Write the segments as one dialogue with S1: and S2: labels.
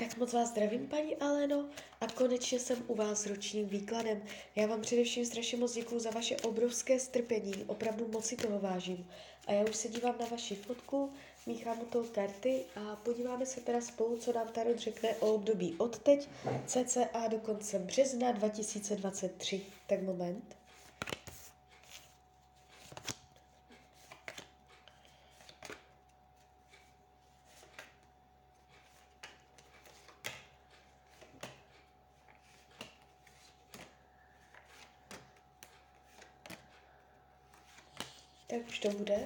S1: Tak moc vás zdravím, paní Aleno, a konečně jsem u vás s ročním výkladem. Já vám především strašně moc děkuji za vaše obrovské strpení, opravdu moc si toho vážím. A já už se dívám na vaši fotku, míchám u toho karty a podíváme se teda spolu, co nám Tarot řekne o období od teď, cca do konce března 2023. Tak moment. Tak už to bude.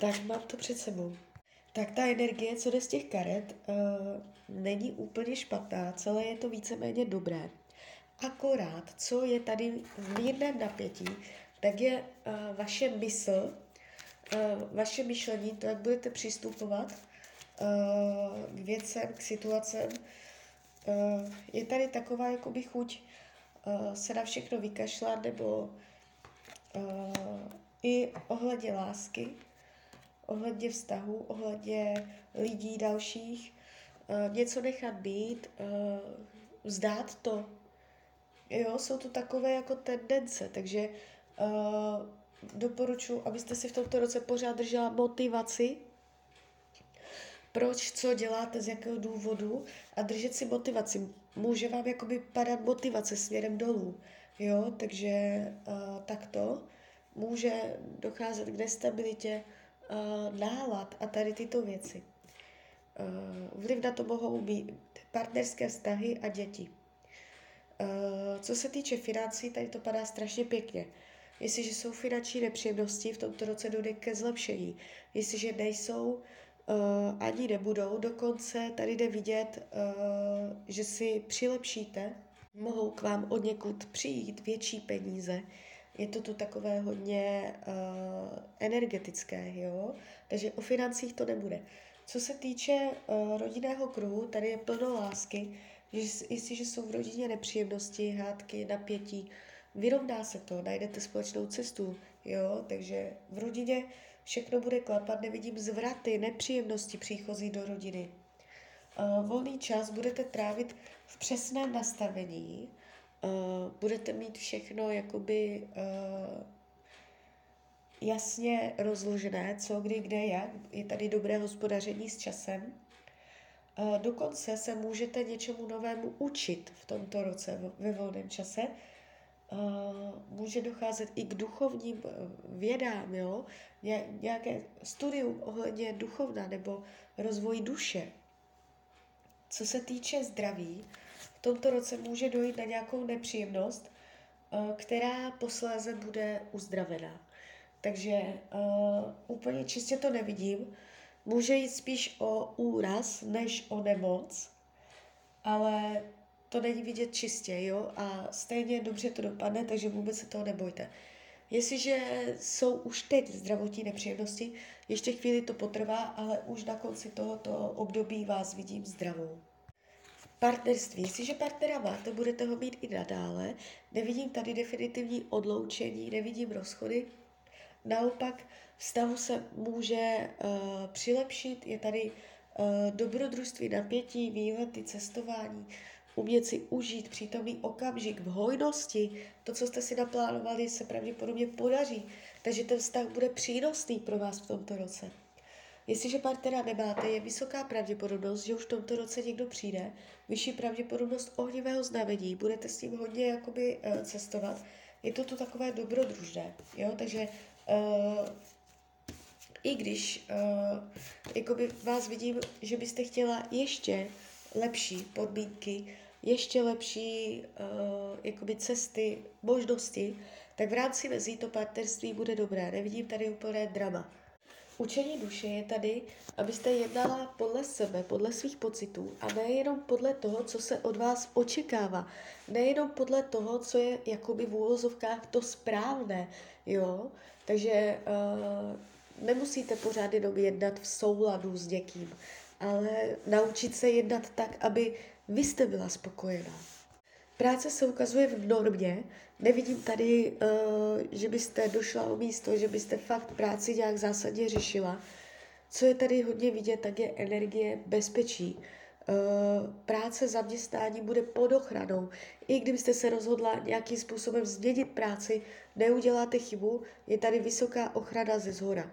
S1: Tak mám to před sebou. Tak ta energie, co jde z těch karet, uh, není úplně špatná, celé je to víceméně dobré. Akorát, co je tady v mírném napětí, tak je uh, vaše mysl, uh, vaše myšlení, to, jak budete přistupovat k věcem, k situacem. Uh, je tady taková jakoby chuť uh, se na všechno vykašlat, nebo i ohledně lásky, ohledně vztahu, ohledně lidí dalších, něco nechat být, vzdát to. Jo, jsou to takové jako tendence, takže doporučuji, abyste si v tomto roce pořád držela motivaci, proč, co děláte, z jakého důvodu a držet si motivaci. Může vám jakoby padat motivace směrem dolů, jo, takže uh, takto může docházet k nestabilitě uh, nálad a tady tyto věci. Uh, vliv na to mohou být partnerské vztahy a děti. Uh, co se týče financí, tady to padá strašně pěkně. Jestliže jsou finanční nepříjemnosti, v tomto roce dojde ke zlepšení. Jestliže nejsou, uh, ani nebudou. Dokonce tady jde vidět, uh, že si přilepšíte, mohou k vám od někud přijít větší peníze. Je to tu takové hodně uh, energetické, jo? takže o financích to nebude. Co se týče uh, rodinného kruhu, tady je plno lásky, že jestliže jsou v rodině nepříjemnosti, hádky, napětí, vyrovná se to, najdete společnou cestu, jo, takže v rodině všechno bude klapat, nevidím zvraty, nepříjemnosti příchozí do rodiny. Uh, volný čas budete trávit v přesném nastavení, uh, budete mít všechno jakoby uh, jasně rozložené, co, kdy, kde, jak. Je tady dobré hospodaření s časem. Dokonce se můžete něčemu novému učit v tomto roce ve volném čase, může docházet i k duchovním eh, vědám, jo? Ně, nějaké studium ohledně duchovna nebo rozvoj duše. Co se týče zdraví, v tomto roce může dojít na nějakou nepříjemnost, uh, která posléze bude uzdravená. Takže uh, úplně čistě to nevidím. Může jít spíš o úraz než o nemoc, ale to není vidět čistě, jo, a stejně dobře to dopadne, takže vůbec se toho nebojte. Jestliže jsou už teď zdravotní nepříjemnosti, ještě chvíli to potrvá, ale už na konci tohoto období vás vidím zdravou. Partnerství. Jestliže partnera máte, budete ho mít i nadále. Nevidím tady definitivní odloučení, nevidím rozchody. Naopak vztahu se může uh, přilepšit, je tady uh, dobrodružství, napětí, výlety, cestování, umět si užít přítomný okamžik v hojnosti, to, co jste si naplánovali, se pravděpodobně podaří. Takže ten vztah bude přínosný pro vás v tomto roce. Jestliže partnera nemáte, je vysoká pravděpodobnost, že už v tomto roce někdo přijde, vyšší pravděpodobnost ohnivého znamení, budete s ním hodně jakoby uh, cestovat. Je to tu takové dobrodružné, jo, takže uh, i když uh, jakoby vás vidím, že byste chtěla ještě lepší podmínky, ještě lepší uh, jakoby cesty, možnosti, tak v rámci mezí to partnerství bude dobré. Nevidím tady úplné drama. Učení duše je tady, abyste jednala podle sebe, podle svých pocitů a nejenom podle toho, co se od vás očekává. Nejenom podle toho, co je jakoby v úvozovkách to správné, jo. Takže uh, nemusíte pořád jenom jednat v souladu s někým ale naučit se jednat tak, aby vy jste byla spokojená. Práce se ukazuje v normě. Nevidím tady, uh, že byste došla o místo, že byste fakt práci nějak zásadně řešila. Co je tady hodně vidět, tak je energie bezpečí. Uh, práce, zaměstnání bude pod ochranou. I kdybyste se rozhodla nějakým způsobem změnit práci, neuděláte chybu, je tady vysoká ochrana ze zhora.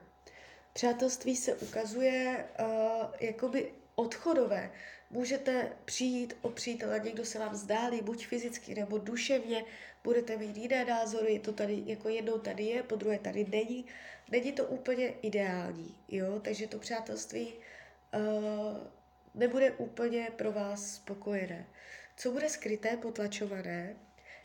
S1: Přátelství se ukazuje uh, jakoby odchodové. Můžete přijít o přítele, někdo se vám zdálí, buď fyzicky nebo duševně, budete mít jiné názory, to tady jako jednou tady je, po druhé tady není. Není to úplně ideální, jo, takže to přátelství uh, nebude úplně pro vás spokojené. Co bude skryté, potlačované?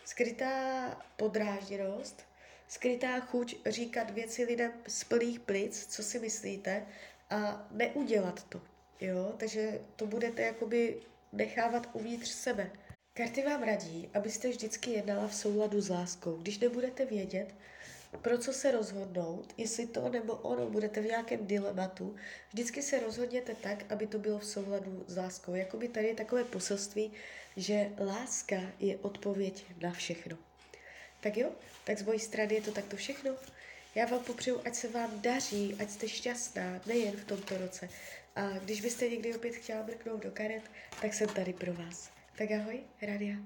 S1: Skrytá podrážděnost, skrytá chuť říkat věci lidem z plných plic, co si myslíte, a neudělat to. Jo? Takže to budete jakoby nechávat uvnitř sebe. Karty vám radí, abyste vždycky jednala v souladu s láskou. Když nebudete vědět, pro co se rozhodnout, jestli to nebo ono, budete v nějakém dilematu, vždycky se rozhodněte tak, aby to bylo v souladu s láskou. Jakoby tady je takové poselství, že láska je odpověď na všechno. Tak jo, tak z mojí strany je to takto všechno. Já vám popřeju, ať se vám daří, ať jste šťastná, nejen v tomto roce. A když byste někdy opět chtěla mrknout do karet, tak jsem tady pro vás. Tak ahoj, Radia.